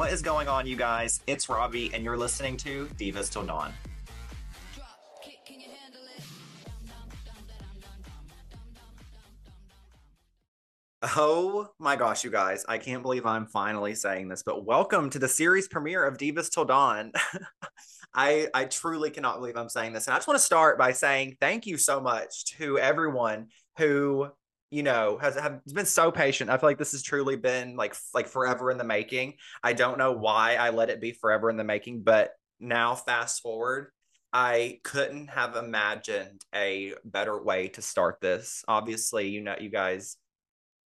What is going on, you guys? It's Robbie, and you're listening to Divas Til Dawn. Oh my gosh, you guys, I can't believe I'm finally saying this, but welcome to the series premiere of Divas Til Dawn. I I truly cannot believe I'm saying this. And I just want to start by saying thank you so much to everyone who, you know, has have been so patient. I feel like this has truly been like like forever in the making. I don't know why I let it be forever in the making, but now fast forward, I couldn't have imagined a better way to start this. Obviously, you know, you guys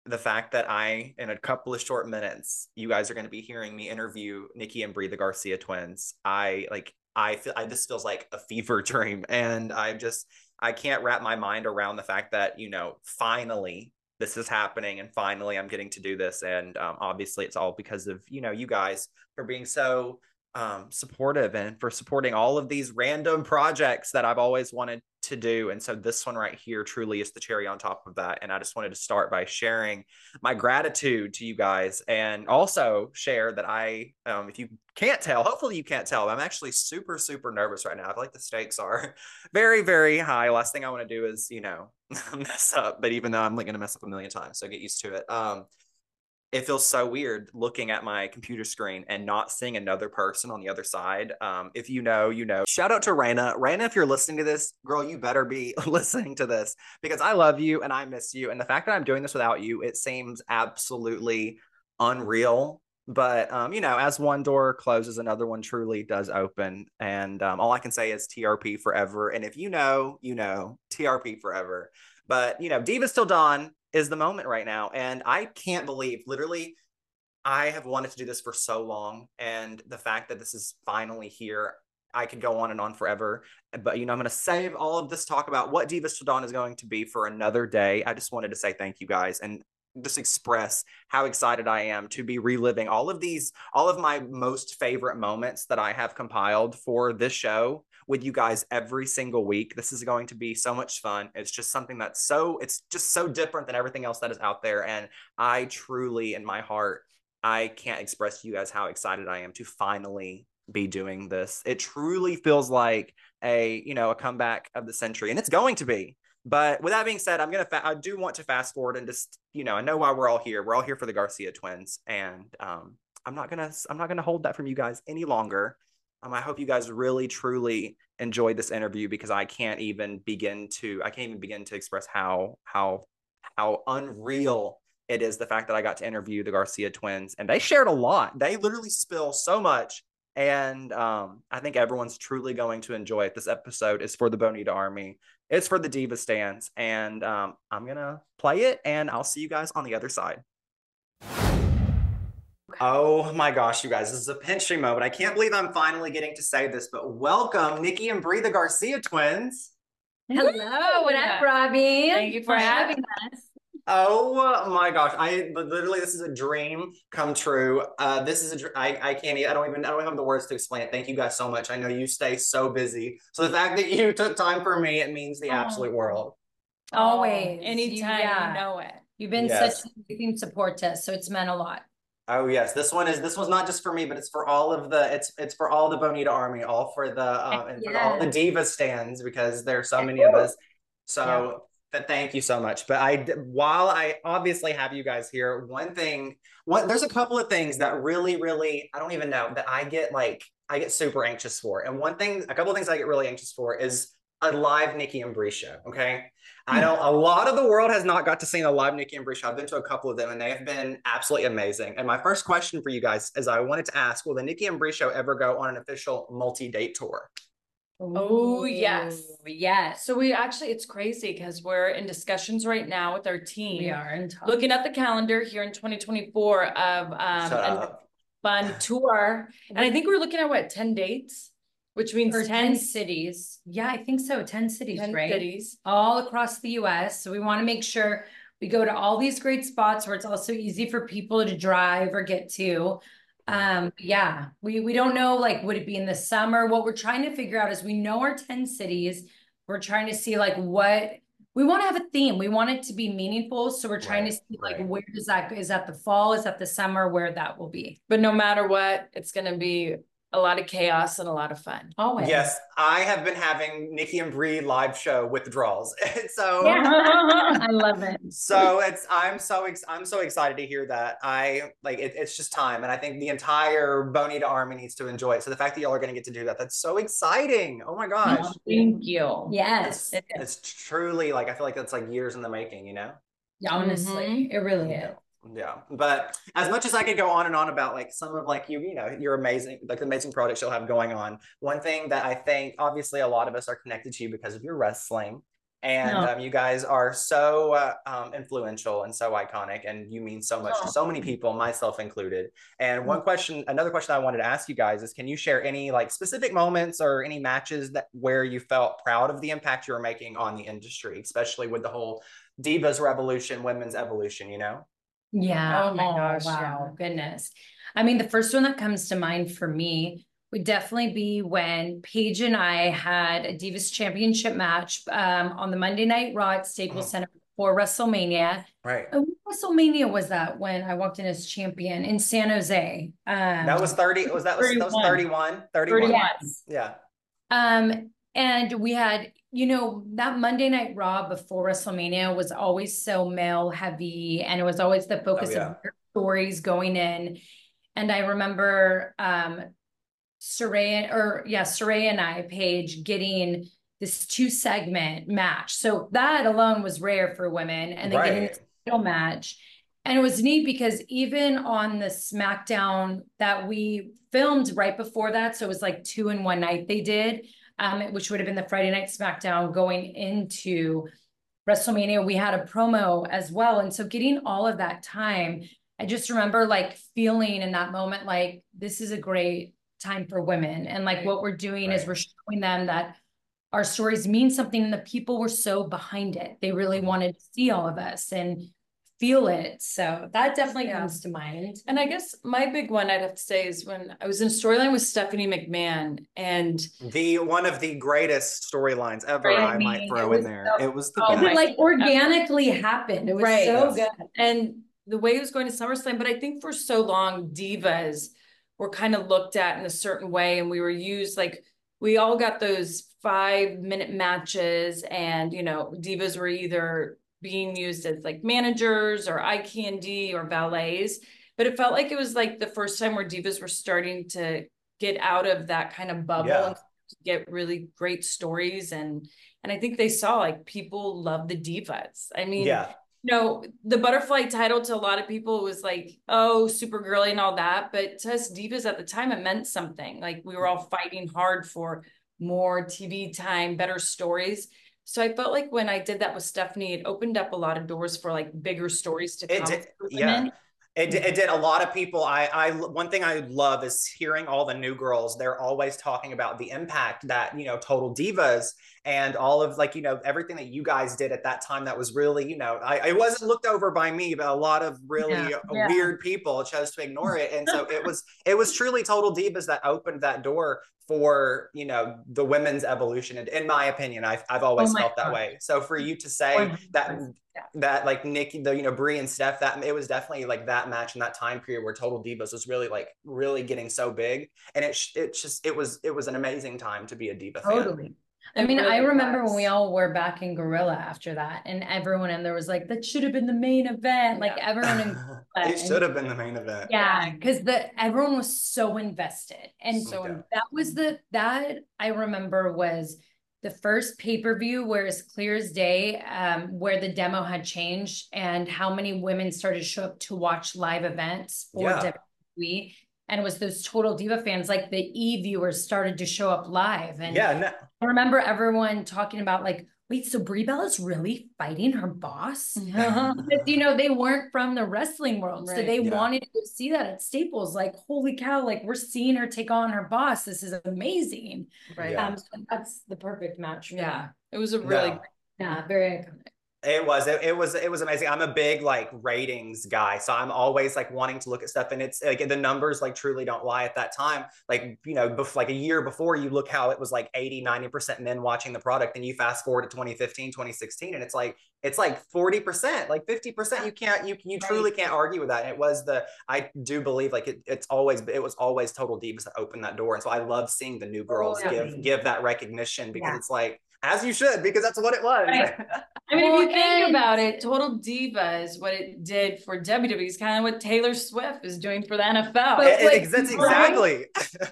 the fact that I, in a couple of short minutes, you guys are going to be hearing me interview Nikki and Brie, the Garcia twins. I like, I feel, I this feels like a fever dream, and I'm just, I can't wrap my mind around the fact that you know, finally this is happening, and finally I'm getting to do this, and um, obviously it's all because of you know you guys for being so um, supportive and for supporting all of these random projects that I've always wanted to do. And so this one right here truly is the cherry on top of that. And I just wanted to start by sharing my gratitude to you guys and also share that I, um, if you can't tell, hopefully you can't tell, I'm actually super, super nervous right now. I feel like the stakes are very, very high. Last thing I want to do is, you know, mess up, but even though I'm like going to mess up a million times, so get used to it. Um, it feels so weird looking at my computer screen and not seeing another person on the other side. Um, if you know, you know. Shout out to Raina. Raina, if you're listening to this, girl, you better be listening to this because I love you and I miss you. And the fact that I'm doing this without you, it seems absolutely unreal. But um, you know, as one door closes, another one truly does open. And um, all I can say is TRP forever. And if you know, you know, TRP forever. But you know, Divas Til Dawn is the moment right now. And I can't believe, literally, I have wanted to do this for so long. And the fact that this is finally here, I could go on and on forever. But, you know, I'm going to save all of this talk about what Divas Til Dawn is going to be for another day. I just wanted to say thank you guys and just express how excited I am to be reliving all of these, all of my most favorite moments that I have compiled for this show with you guys every single week. This is going to be so much fun. It's just something that's so, it's just so different than everything else that is out there. And I truly, in my heart, I can't express to you guys how excited I am to finally be doing this. It truly feels like a, you know, a comeback of the century, and it's going to be. But with that being said, I'm gonna. Fa- I do want to fast forward and just, you know, I know why we're all here. We're all here for the Garcia twins, and um, I'm not gonna. I'm not gonna hold that from you guys any longer. Um, I hope you guys really, truly enjoyed this interview because I can't even begin to I can't even begin to express how how how unreal it is the fact that I got to interview the Garcia twins and they shared a lot. They literally spill so much. And um, I think everyone's truly going to enjoy it. This episode is for the Bonita Army. It's for the Diva stans. And um, I'm going to play it and I'll see you guys on the other side. Oh my gosh, you guys, this is a pinching moment. I can't believe I'm finally getting to say this, but welcome, Nikki and Brie, the Garcia twins. Hello, what up, Robbie? Thank you for having us. Oh my gosh, I literally this is a dream come true. Uh, this is a I I can't I don't even I don't have the words to explain it. Thank you guys so much. I know you stay so busy, so the fact that you took time for me it means the absolute oh. world. Always, anytime you, yeah. you know it. You've been yes. such a amazing support to us, so it's meant a lot. Oh yes, this one is this one's not just for me, but it's for all of the it's it's for all the Bonita Army, all for the um, and for all the diva stans because there's so many of us. So yeah. thank you so much. But I while I obviously have you guys here, one thing, one there's a couple of things that really really I don't even know that I get like I get super anxious for, and one thing, a couple of things I get really anxious for is a live Nikki and Brie show. Okay. I know a lot of the world has not got to see a live Nikki and Brie show. I've been to a couple of them and they have been absolutely amazing. And my first question for you guys is I wanted to ask, will the Nikki and Brie show ever go on an official multi-date tour? Oh, yes. Yes. So we actually, it's crazy because we're in discussions right now with our team. We are looking at the calendar here in 2024 of um, a fun tour. And I think we're looking at what, 10 dates? Which means 10, 10 cities. Yeah, I think so. 10 cities, 10 right? cities. All across the US. So we want to make sure we go to all these great spots where it's also easy for people to drive or get to. Um, yeah, we we don't know like would it be in the summer? What we're trying to figure out is we know our 10 cities. We're trying to see like what we want to have a theme. We want it to be meaningful. So we're trying right, to see like right. where does that is that the fall? Is that the summer? Where that will be. But no matter what, it's gonna be a lot of chaos and a lot of fun. Always. Yes, I have been having Nikki and Brie live show withdrawals. so yeah. I love it. So it's I'm so ex- I'm so excited to hear that. I like it, it's just time, and I think the entire Bonita Army needs to enjoy it. So the fact that y'all are going to get to do that, that's so exciting. Oh my gosh! Oh, thank you. Yes, it's, it's, truly like I feel like that's like years in the making. You know. Honestly, mm-hmm. it really is yeah but as much as i could go on and on about like some of like you you know your amazing like the amazing products you'll have going on one thing that i think obviously a lot of us are connected to you because of your wrestling and um, you guys are so uh, um, influential and so iconic and you mean so much to so many people myself included and one mm. question another question i wanted to ask you guys is can you share any like specific moments or any matches that where you felt proud of the impact you were making on the industry especially with the whole divas revolution women's evolution you know yeah. Oh my oh, gosh. Wow. Yeah. Goodness. I mean, the first one that comes to mind for me would definitely be when Paige and I had a Divas Championship match um, on the Monday Night Raw at Staples oh. Center for WrestleMania. Right. And WrestleMania was that when I walked in as champion in San Jose. Um, that was 30. Was that was, that was 31? 31. 31. Yeah. Um, and we had you know, that Monday Night Raw before WrestleMania was always so male heavy and it was always the focus oh, yeah. of stories going in. And I remember um or yeah, Saraya and I, Paige, getting this two segment match. So that alone was rare for women. And then right. getting this title match. And it was neat because even on the SmackDown that we filmed right before that, so it was like two in one night they did um, which would have been the Friday Night SmackDown going into WrestleMania. We had a promo as well. And so getting all of that time, I just remember like feeling in that moment like this is a great time for women. And like what we're doing right. is we're showing them that our stories mean something and the people were so behind it. They really mm-hmm. wanted to see all of us. And feel it. So that definitely yeah. comes to mind. And I guess my big one I'd have to say is when I was in storyline with Stephanie McMahon and the one of the greatest storylines ever, I, I might throw in there. So, it was the oh, best. like organically happened. It was right. so good. And the way it was going to SummerSlam, but I think for so long, divas were kind of looked at in a certain way, and we were used like we all got those five minute matches, and you know, divas were either being used as like managers or eye candy or valets. But it felt like it was like the first time where divas were starting to get out of that kind of bubble yeah. and get really great stories and and I think they saw like people love the divas. I mean, yeah. You know, the butterfly title to a lot of people was like, oh, super girly and all that. But to us divas at the time, it meant something. Like we were mm. all fighting hard for more TV time, better stories. So I felt like when I did that with Stephanie, it opened up a lot of doors for like bigger stories to come. Did, yeah. It, it did a lot of people. I, I, one thing I love is hearing all the new girls. They're always talking about the impact that, you know, Total Divas and all of like, you know, everything that you guys did at that time that was really, you know, I, it wasn't looked over by me, but a lot of really yeah, yeah. weird people chose to ignore it. And so it was, it was truly Total Divas that opened that door for you know the women's evolution in my opinion i've, I've always oh felt that way so for you to say 100%. that yeah. that like nikki the you know brie and steph that it was definitely like that match in that time period where total divas was really like really getting so big and it it just it was it was an amazing time to be a diva totally fan. I mean, really I remember was. when we all were back in Gorilla after that, and everyone in there was like, "That should have been the main event." Like everyone, in it should have been the main event. Yeah, because the everyone was so invested, and so okay. that was the that I remember was the first pay per view where it's clear as day, um, where the demo had changed and how many women started to show up to watch live events for yeah. WWE and it was those total diva fans like the e viewers started to show up live and yeah no. i remember everyone talking about like wait so brie Bella is really fighting her boss? Because you know they weren't from the wrestling world right. so they yeah. wanted to see that at staples like holy cow like we're seeing her take on her boss. This is amazing. Right. Yeah. um, so that's the perfect match yeah. it was a really yeah very iconic It was it, it, was it was amazing. I'm a big like ratings guy, so I'm always like wanting to look at stuff, and it's like the numbers like truly don't lie. At that time, like you know, bef- like a year before, you look how it was like 80, 90 percent men watching the product, and you fast forward to 2015, 2016, and it's like it's like 40 percent, like 50 percent. You can't you you truly can't argue with that. And it was the I do believe like it, it's always it was always Total Divas that opened that door, and so I love seeing the new oh, girls oh, yeah. give give that recognition because yeah. it's like as you should because that's what it was. Right. I mean, well, if you think about it, Total Divas, what it did for WWE It's kind of what Taylor Swift is doing for the NFL. But, like, that's exactly.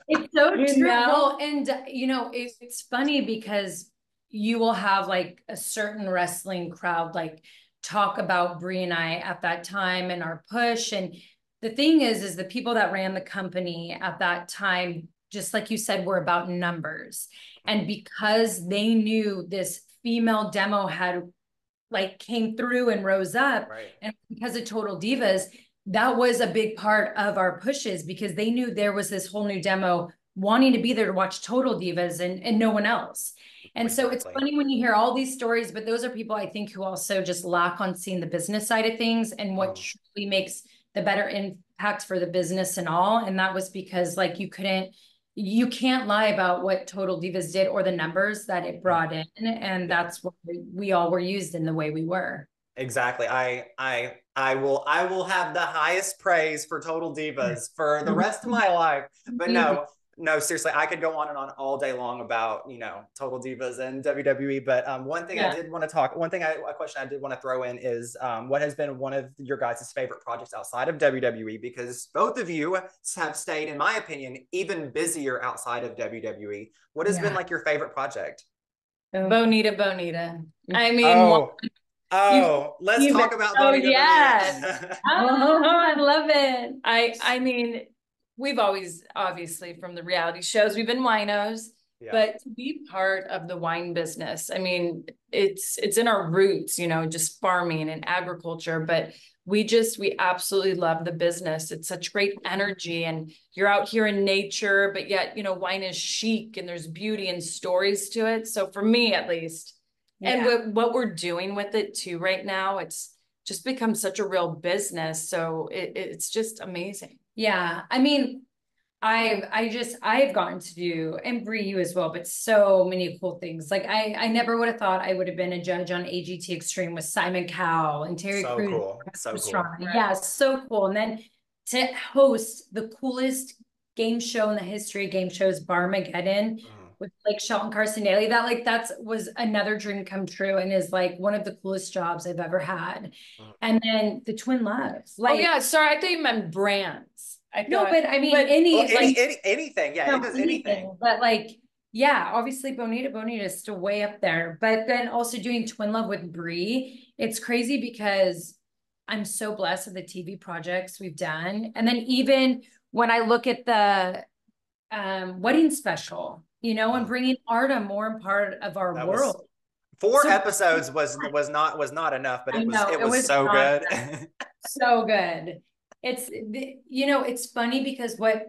It's so true. Well, and you know, it's, it's funny because you will have like a certain wrestling crowd like talk about Brie and I at that time and our push. And the thing is, is the people that ran the company at that time, just like you said, were about numbers. And because they knew this female demo had like came through and rose up, right. and because of Total Divas, that was a big part of our pushes because they knew there was this whole new demo wanting to be there to watch Total Divas and, and no one else. And exactly. so it's funny when you hear all these stories, but those are people I think who also just lack on seeing the business side of things and what oh. truly makes the better impact for the business and all. And that was because like you couldn't you can't lie about what Total Divas did or the numbers that it brought in. And that's why we all were used in the way we were. Exactly. I I I will I will have the highest praise for Total Divas for the rest of my life. But no, no, seriously, I could go on and on all day long about you know Total Divas and WWE. But um, one thing yeah. I did want to talk, one thing I, a question I did want to throw in is um, what has been one of your guys' favorite projects outside of WWE? Because both of you have stayed, in my opinion, even busier outside of WWE. What has yeah. been like your favorite project? Bonita, Bonita. I mean, oh. Oh, you, let's you, talk about oh, Bonita. Yes. oh, I love it. I I mean, we've always obviously from the reality shows we've been winos yeah. but to be part of the wine business i mean it's it's in our roots you know just farming and agriculture but we just we absolutely love the business. It's such great energy and you're out here in nature but yet you know wine is chic and there's beauty and stories to it. So for me at least. Yeah. and what, what we're doing with it too right now it's just become such a real business. So it, it's just amazing yeah. I mean, I've I just I've gotten to do and Brie you as well, but so many cool things. Like I I never would have thought I would have been a judge on AGT Extreme with Simon Cowell and Terry so Crews. Cool. So cool. Yeah, so cool. And then to host the coolest game show in the history of game shows, Barmageddon. Mm. With like Shelton Carson Daly, that like that's was another dream come true and is like one of the coolest jobs I've ever had. Mm. And then the Twin Loves. Like, oh yeah, sorry, I thought you meant brands. I no, but I mean, but, any, well, any, like, any, anything, yeah, it does anything. anything. But like, yeah, obviously Bonita Bonita is still way up there. But then also doing Twin Love with Brie, it's crazy because I'm so blessed with the TV projects we've done. And then even when I look at the um, wedding special, you know, and bringing art a more part of our that world. Was, four so, episodes was was not was not enough, but it was it, it was, was so good. so good. It's you know it's funny because what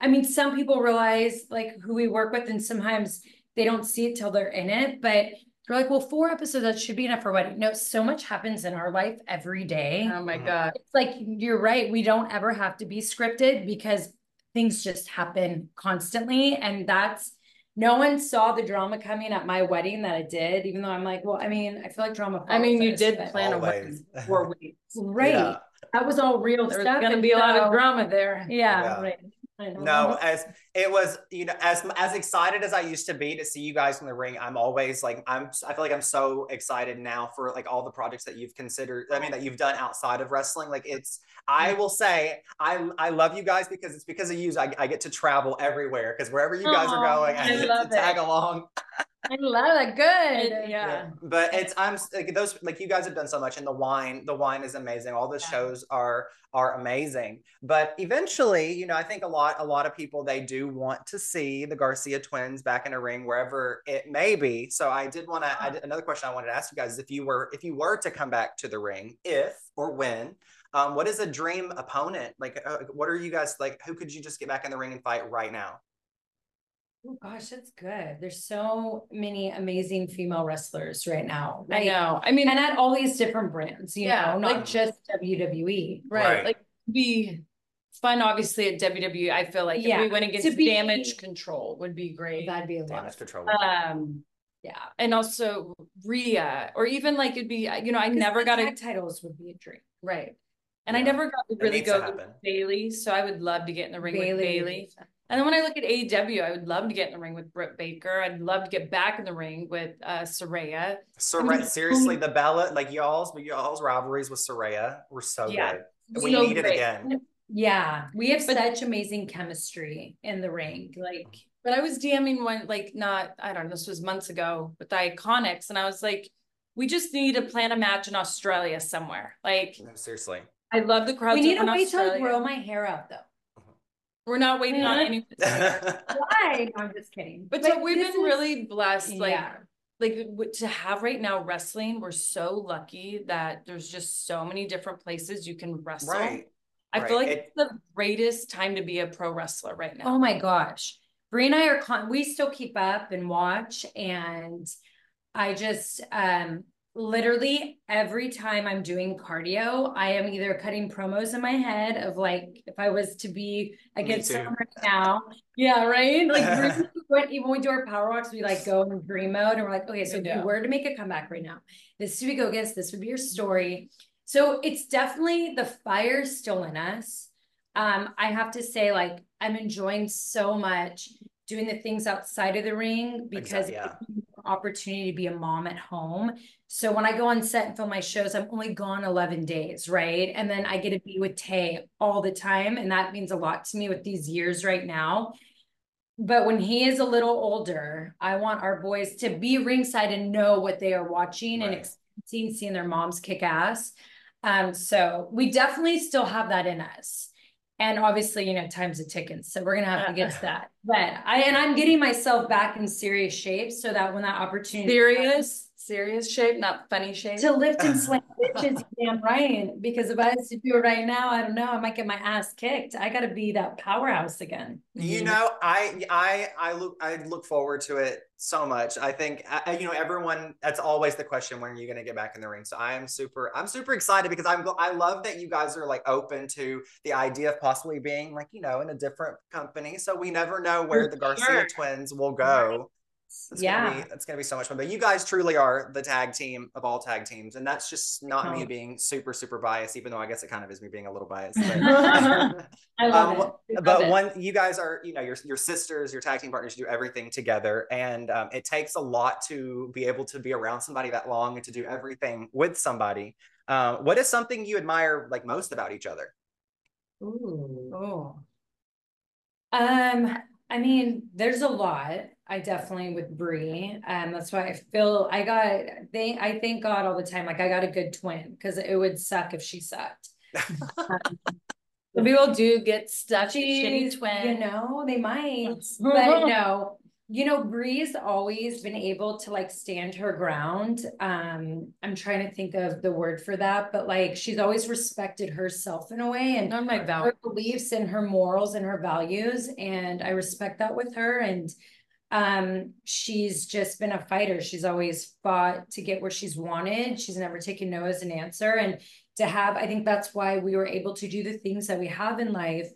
i mean some people realize like who we work with and sometimes they don't see it till they're in it but they're like well four episodes that should be enough for wedding no so much happens in our life every day. Oh my mm-hmm. god. It's like you're right we don't ever have to be scripted because things just happen constantly and that's no one saw the drama coming at my wedding that I did, even though I'm like, well, I mean, I feel like drama. I mean, you did plan Always. a wedding four weeks, right? Yeah that was all real There's stuff. going to be a lot of drama there. Yeah, yeah. right. No, as it was, you know, as as excited as I used to be to see you guys in the ring, I'm always like, I'm, I feel like I'm so excited now for like all the projects that you've considered. I mean, that you've done outside of wrestling. Like, it's, I will say, I I love you guys because it's because of you. I, I get to travel everywhere because wherever you guys Aww, are going, I, I get to tag along. I love it. Good. Yeah. yeah. But it's I'm like those like you guys have done so much and the wine, the wine is amazing. All the yeah. shows are are amazing. But eventually, you know, I think a lot a lot of people they do want to see the Garcia twins back in a ring wherever it may be. So I did want to another question I wanted to ask you guys is if you were if you were to come back to the ring, if or when um, what is a dream opponent? Like, uh, what are you guys like? Who could you just get back in the ring and fight right now? Oh gosh, that's good. There's so many amazing female wrestlers right now. I know. I mean, and at all these different brands, you Yeah, know, not like- just WWE. right, Right. like be fun obviously at WWE. I feel like if Yeah, we went to against be- damage control would be great. That'd be a lot. Damage of control. Um Yeah. and also Rhea or even like it'd be you know I never got a tag titles would be a dream. right. And I never got to really needs to go with. Bayley, so I would love to get in the ring with Bayley. Bayley. And then when I look at AEW, I would love to get in the ring with Britt Baker. I'd love to get back in the ring with uh Saraya. Saraya, I mean, seriously, the Bella, like y'all's, y'all's rivalries with Saraya were so Yeah. good. We So need it again. Yeah. We have But- such amazing chemistry in the ring. Like But I was DMing one like not I don't know, this was months ago with the Iconics, and I was like, we just need to plan a match in Australia somewhere. Like No, seriously. I love the crowd. we need up to in wait till I grow my hair out though. We're not waiting on Yeah. any. Why? No, I'm just kidding. But so we've been is- really blessed, like yeah. like to have right now wrestling. We're so lucky that there's just so many different places you can wrestle. right. I feel like It- it's the greatest time to be a pro wrestler right now. Oh my gosh. Brie and I are con we still keep up and watch and I just um literally every time I'm doing cardio, I am either cutting promos in my head of like if I was to be against too. someone right now. Yeah, right. Like when- even when we do our power walks, we like go in dream mode and we're like, okay, so We if you were to make a comeback right now, this would be go against, this would be your story. So it's definitely the fire still in us. Um, I have to say, like, I'm enjoying so much doing the things outside of the ring because Exactly, yeah. It gives me the opportunity to be a mom at home. So when I go on set and film my shows, I'm only gone 11 days, right? And then I get to be with Tay all the time. And that means a lot to me with these years right now. But when he is a little older, I want our boys to be ringside and know what they are watching and Right. experiencing, seeing their moms kick ass. Um, so we definitely still have that in us. And obviously, you know, time's a ticking, so we're gonna have to get to uh-huh. that. But I and I'm getting myself back in serious shape so that when that opportunity Serious, serious shape, not funny shape. to lift and slam bitches, damn right. Because if I was to do it right now, I don't know, I might get my ass kicked. I gotta be that powerhouse again. You mm-hmm. know, I I I look I look forward to it so much. I think I, I- you know everyone. That's always the question: when are you going to get back in the ring? So I am super. I'm super excited because I'm. I love that you guys are like open to the idea of possibly being like you know in a different company. So we never know where the Garcia Sure. twins will go. It's Yeah. gonna be it's gonna be so much fun. But you guys truly are the tag team of all tag teams, and that's just not me Oh. being super super biased, even though I guess it kind of is me being a little biased. But, I love um, it. But it. one, you guys are, you know, your your sisters, your tag team partners, you do everything together, and um, it takes a lot to be able to be around somebody that long and to do everything with somebody. Uh, what is something you admire like most about each other? Ooh. Oh. Um, I mean, there's a lot. I definitely with Brie. Um, that's why I feel I got they I thank God all the time. Like I got a good twin because it would suck if she sucked. Um, Some people do get stuck. Shitty twin. you know, they might, but no, you know, Brie's always been able to like stand her ground. Um, I'm trying to think of the word for that, but like she's always respected herself in a way and Not my her beliefs and her morals and her values, and I respect that with her. And um, she's just been a fighter. She's always fought to get where she's wanted. She's never taken no as an answer, and to have, I think that's why we were able to do the things that we have in life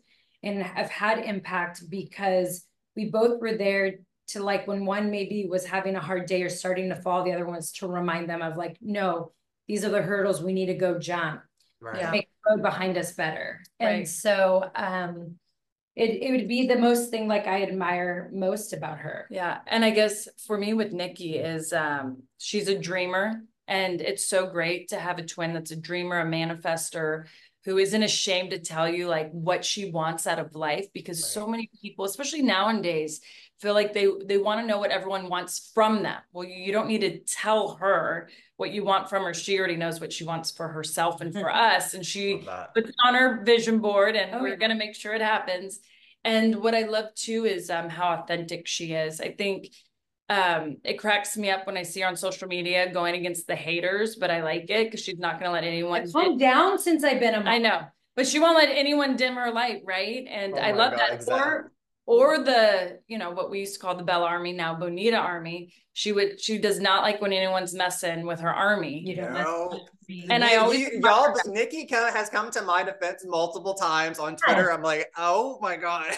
and have had impact because we both were there to like when one maybe was having a hard day or starting to fall, the other one's to remind them of like, no, these are the hurdles we need to go jump Right. Yeah. make the road behind us better. Right. And so um it it would be the most thing like I admire most about her. Yeah. And I guess for me with Nikki is um she's a dreamer and it's so great to have a twin that's a dreamer, a manifester who isn't ashamed to tell you like what she wants out of life because so many people, especially nowadays, feel like they they want to know what everyone wants from them. Well, you, you don't need to tell her what you want from her. She already knows what she wants for herself and for us and she Love puts it on her vision board and Oh, we're yeah. gonna make sure it happens. And what I love too is um how authentic she is. I think um it cracks me up when I see her on social media going against the haters, but I like it because she's not gonna let anyone Calm down since I've been a mom. I know, but she won't let anyone dim her light, right? And Oh I love God, that for exactly. her. Or the you know what we used to call the Bella Army now Bonita Army. She would she does not like when anyone's messing with her army. You don't No. And I always You- y'all, Nikki has come to my defense multiple times on Twitter. I'm like, oh my god.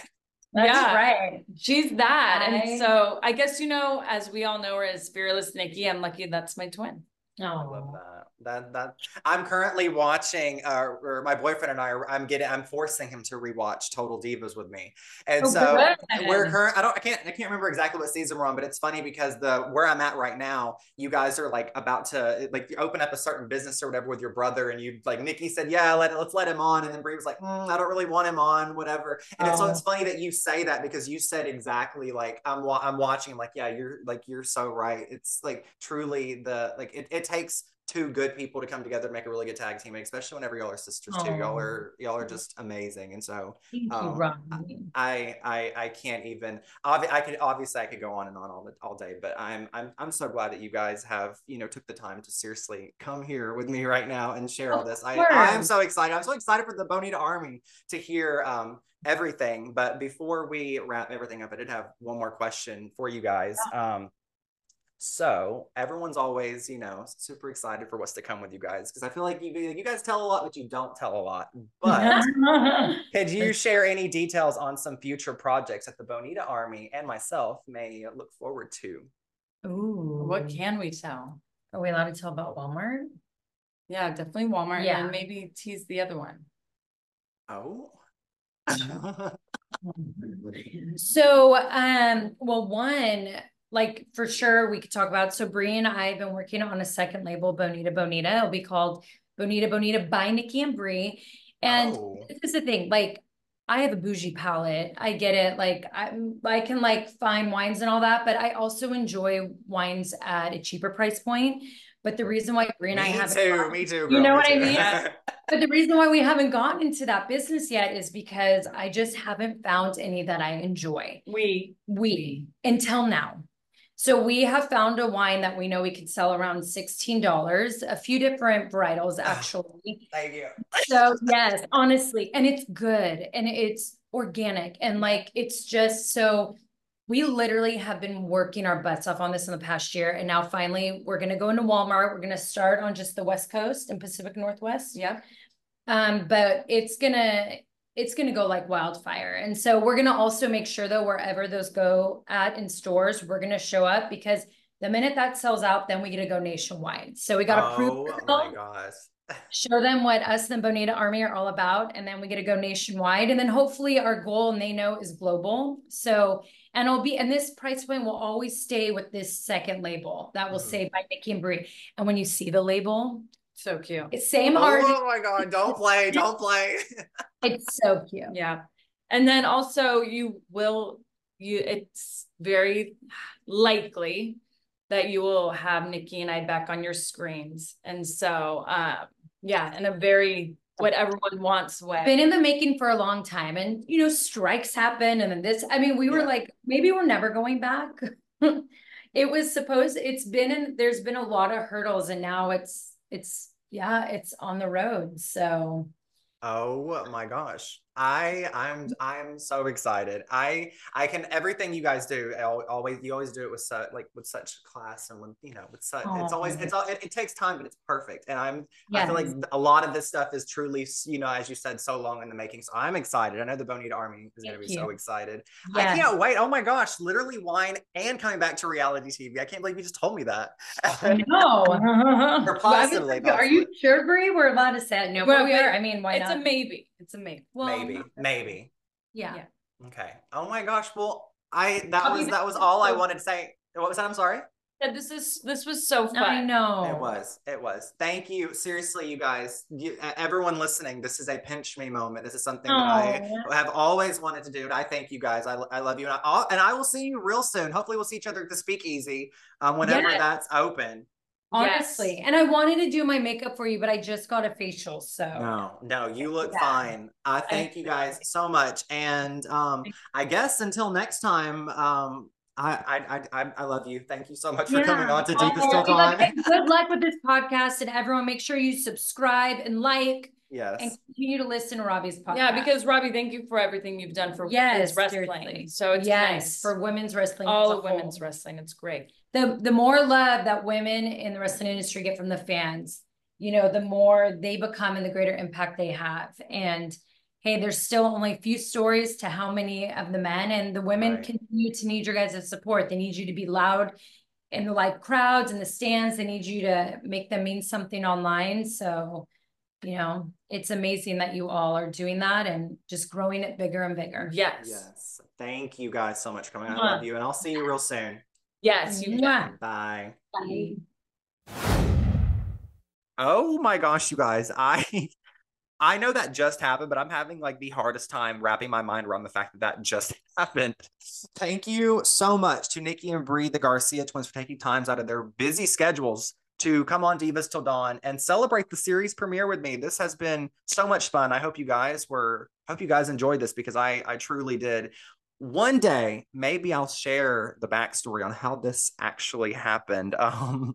That's Yeah. right. She's that. I- And so I guess, you know, as we all know her as Fearless Nikki, I'm lucky that's my twin. Oh, I love that. That that I'm currently watching, uh, or my boyfriend and I are. I'm getting. I'm forcing him to rewatch Total Divas with me, and Oh, so good. we're current. I don't. I can't. I can't remember exactly what season we're on, but it's funny because the where I'm at right now, you guys are like about to like you open up a certain business or whatever with your brother, and you like Nikki said, yeah, let let's let him on, and then Brie was like, mm, I don't really want him on, whatever. And it's so Oh. it's funny that you say that because you said exactly like I'm wa- I'm watching. I'm like, yeah, you're like you're so right. It's like truly the like it, it takes two good people to come together to make a really good tag team, especially whenever y'all are sisters too. Y'all are y'all are just amazing, and so Um. I I I can't even. Obvi- I could obviously I could go on and on all the, all day, but I'm I'm I'm so glad that you guys have you know took the time to seriously come here with me right now and share all this. I. I am so excited. I'm so excited for the Bonita Army to hear um everything. But before we wrap everything up, I did have one more question for you guys. Um. So everyone's always, you know, super excited for what's to come with you guys because I feel like you you guys tell a lot, but you don't tell a lot. But could you share any details on some future projects that the Bonita Army and myself may look forward to? Ooh. What can we tell? Are we allowed to tell about Walmart? Yeah, definitely Walmart. Yeah. And maybe tease the other one. Oh. So, um, well, one, like for sure we could talk about. So Brie and I have been working on a second label, Bonita Bonita. It'll be called Bonita Bonita by Nikki and Brie. And Oh. this is the thing, like I have a bougie palate. I get it. Like I I can like fine wines and all that, but I also enjoy wines at a cheaper price point. But the reason why Brie and I haven't too, gotten- me too. You know me what I too. mean? but the reason why we haven't gotten into that business yet is because I just haven't found any that I enjoy. We We until now. So we have found a wine that we know we could sell around $16, a few different varietals actually. Thank you. So yes, honestly, and it's good and it's organic and like it's just so we literally have been working our butts off on this in the past year and now finally we're going to go into Walmart. We're going to start on just the West Coast and Pacific Northwest. yeah. Um, but it's gonna it's gonna go like wildfire. And so we're gonna also make sure though wherever those go at in stores, we're gonna show up because the minute that sells out, then we get to go nationwide. So we gotta prove Oh my gosh. show them what us and Bonita Army are all about, and then we get to go nationwide. And then hopefully our goal, and they know, is global. So and it'll be and this price point will always stay with this second label that will Mhm. say by Nikki and Brie. And when you see the label, So cute. it's same art. Oh my god, don't play, don't play. It's so cute. Yeah. And then also you will you it's very likely that you will have Nikki and I back on your screens. And so um yeah, in a very what everyone wants way. been in the making for a long time and you know strikes happen and then this i mean we were Yeah. like maybe we're never going back it was supposed it's been in there's been a lot of hurdles and now it's it's yeah it's on the road so Oh my gosh. I I'm I'm so excited. I I can everything you guys do al- always you always do it with such like with such class and with you know with such it's always it's all it, it takes time but it's perfect and I'm I feel like a lot of this stuff is truly you know as you said so long in the making so I'm excited. I know the Bonita Army is going to Thank be so excited. yes. I can't wait. Oh my gosh, literally wine and coming back to reality TV. I can't believe you just told me that. no Or possibly, are you sure Brie? we're allowed to say it no Well, but we but are i mean why it's not a maybe. It's a maybe. well maybe, maybe. yeah, Yeah. Okay. Oh my gosh. Well, I that I'll was back that was all I wanted to say. What was that? I'm sorry. Yeah, this is this was so fun. i know It was. It was. Thank you. Seriously, you guys, you, uh, everyone listening, this is a pinch me moment. This is something that I have always wanted to do. And I thank you guys. I, I love you. And, I, I'll, and I will see you real soon. Hopefully, we'll see each other at the speakeasy um, whenever Yes. that's open. Honestly Yes. and i wanted to do my makeup for you but i just got a facial so No, no, you look Yeah. fine. I thank you guys so much. And um, I guess until next time, um, I, I, I, I- I love you. Thank you so much for coming on to Oh, Deepest good Till luck- Good luck with this podcast, and everyone, make sure you subscribe and like. Yes. And continue to listen to Robbie's podcast. Yeah, because Robbie, thank you for everything you've done for yes, wrestling. seriously. So it's yes, nice. for women's wrestling. all as of women's wrestling. It's great. The the more love that women in the wrestling industry get from the fans, you know, the more they become and the greater impact they have. And hey, there's still only a few stories to how many of the men and the women Right. continue to need your guys' support. They need you to be loud in the live crowds and the stands. They need you to make them mean something online. So, you know, it's amazing that you all are doing that and just growing it bigger and bigger. Yes. Yes. Thank you guys so much for coming. I love you, and I'll see you real soon. Yes. You Mwah. Bye. Bye. Oh my gosh, you guys. I I know that just happened, but I'm having like the hardest time wrapping my mind around the fact that that just happened. Thank you so much to Nikki and Brie, the Garcia twins, for taking times out of their busy schedules to come on Divas Til Dawn and celebrate the series premiere with me. This has been so much fun. I hope you guys were hope you guys enjoyed this because I I truly did. One day, maybe I'll share the backstory on how this actually happened. Um,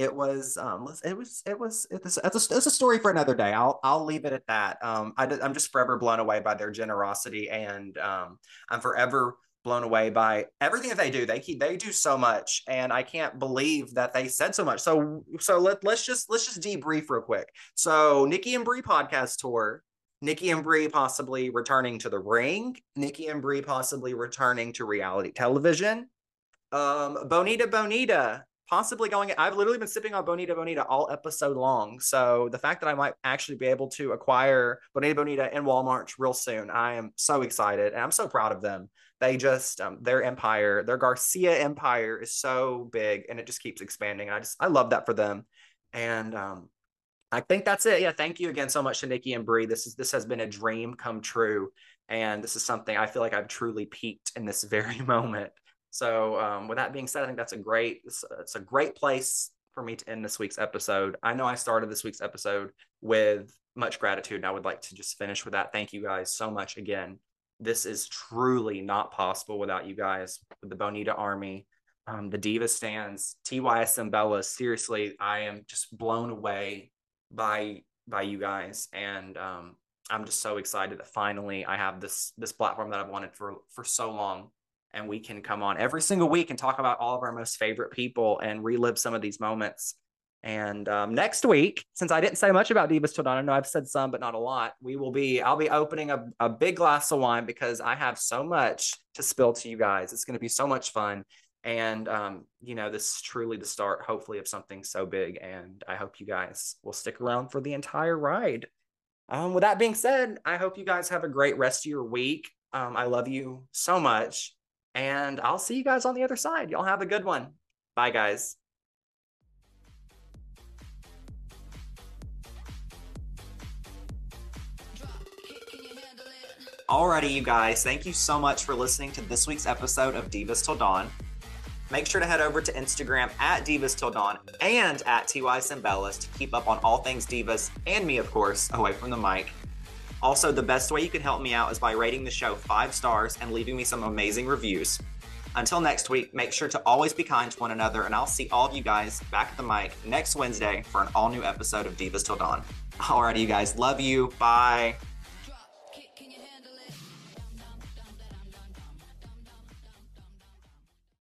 it was um it was it was it's a, it's a, story for another day. I'll i'll leave it at that. Um I, i'm just forever blown away by their generosity and um i'm forever blown away by everything that they do. They keep they do so much and i can't believe that they said so much. So so let, let's just let's just debrief real quick. So nikki and brie podcast tour Nikki and Brie possibly returning to the ring. Nikki and Brie possibly returning to reality television. Um, Bonita Bonita possibly going. I've literally been sipping on Bonita Bonita all episode long. So the fact that I might actually be able to acquire Bonita Bonita in Walmart real soon, I am so excited and I'm so proud of them. They just um, their empire, their Garcia empire is so big and it just keeps expanding. I just I love that for them. And um, I think that's it. Yeah, thank you again so much to Nikki and Brie. This is this has been a dream come true, and this is something I feel like I've truly peaked in this very moment. So, um, with that being said, I think that's a great it's, it's a great place for me to end this week's episode. I know I started this week's episode with much gratitude, and I would like to just finish with that. Thank you guys so much again. This is truly not possible without you guys, with the Bonita Army, um, the Diva stans, TYS Bellas. Seriously, I am just blown away by by you guys and um i'm just so excited that finally i have this this platform that i've wanted for for so long and we can come on every single week and talk about all of our most favorite people and relive some of these moments. And um, next week since i didn't say much about divas til dawn i know i've said some but not a lot we will be i'll be opening a, a big glass of wine because i have so much to spill to you guys. It's going to be so much fun and um, you know this is truly the start hopefully of something so big and i hope you guys will stick around for the entire ride. Um, with that being said i hope you guys have a great rest of your week. Um, i love you so much and i'll see you guys on the other side. Y'all have a good one. Bye guys. Alrighty, you guys, thank you so much for listening to this week's episode of Divas Til Dawn. Make sure to head over to Instagram at Divas Til Dawn and at TYSMBellas to keep up on all things Divas and me, of course, away from the mic. Also, the best way you can help me out is by rating the show five stars and leaving me some amazing reviews. Until next week, make sure to always be kind to one another, and I'll see all of you guys back at the mic next Wednesday for an all new episode of Divas Til Dawn. Alrighty, you guys, love you. Bye.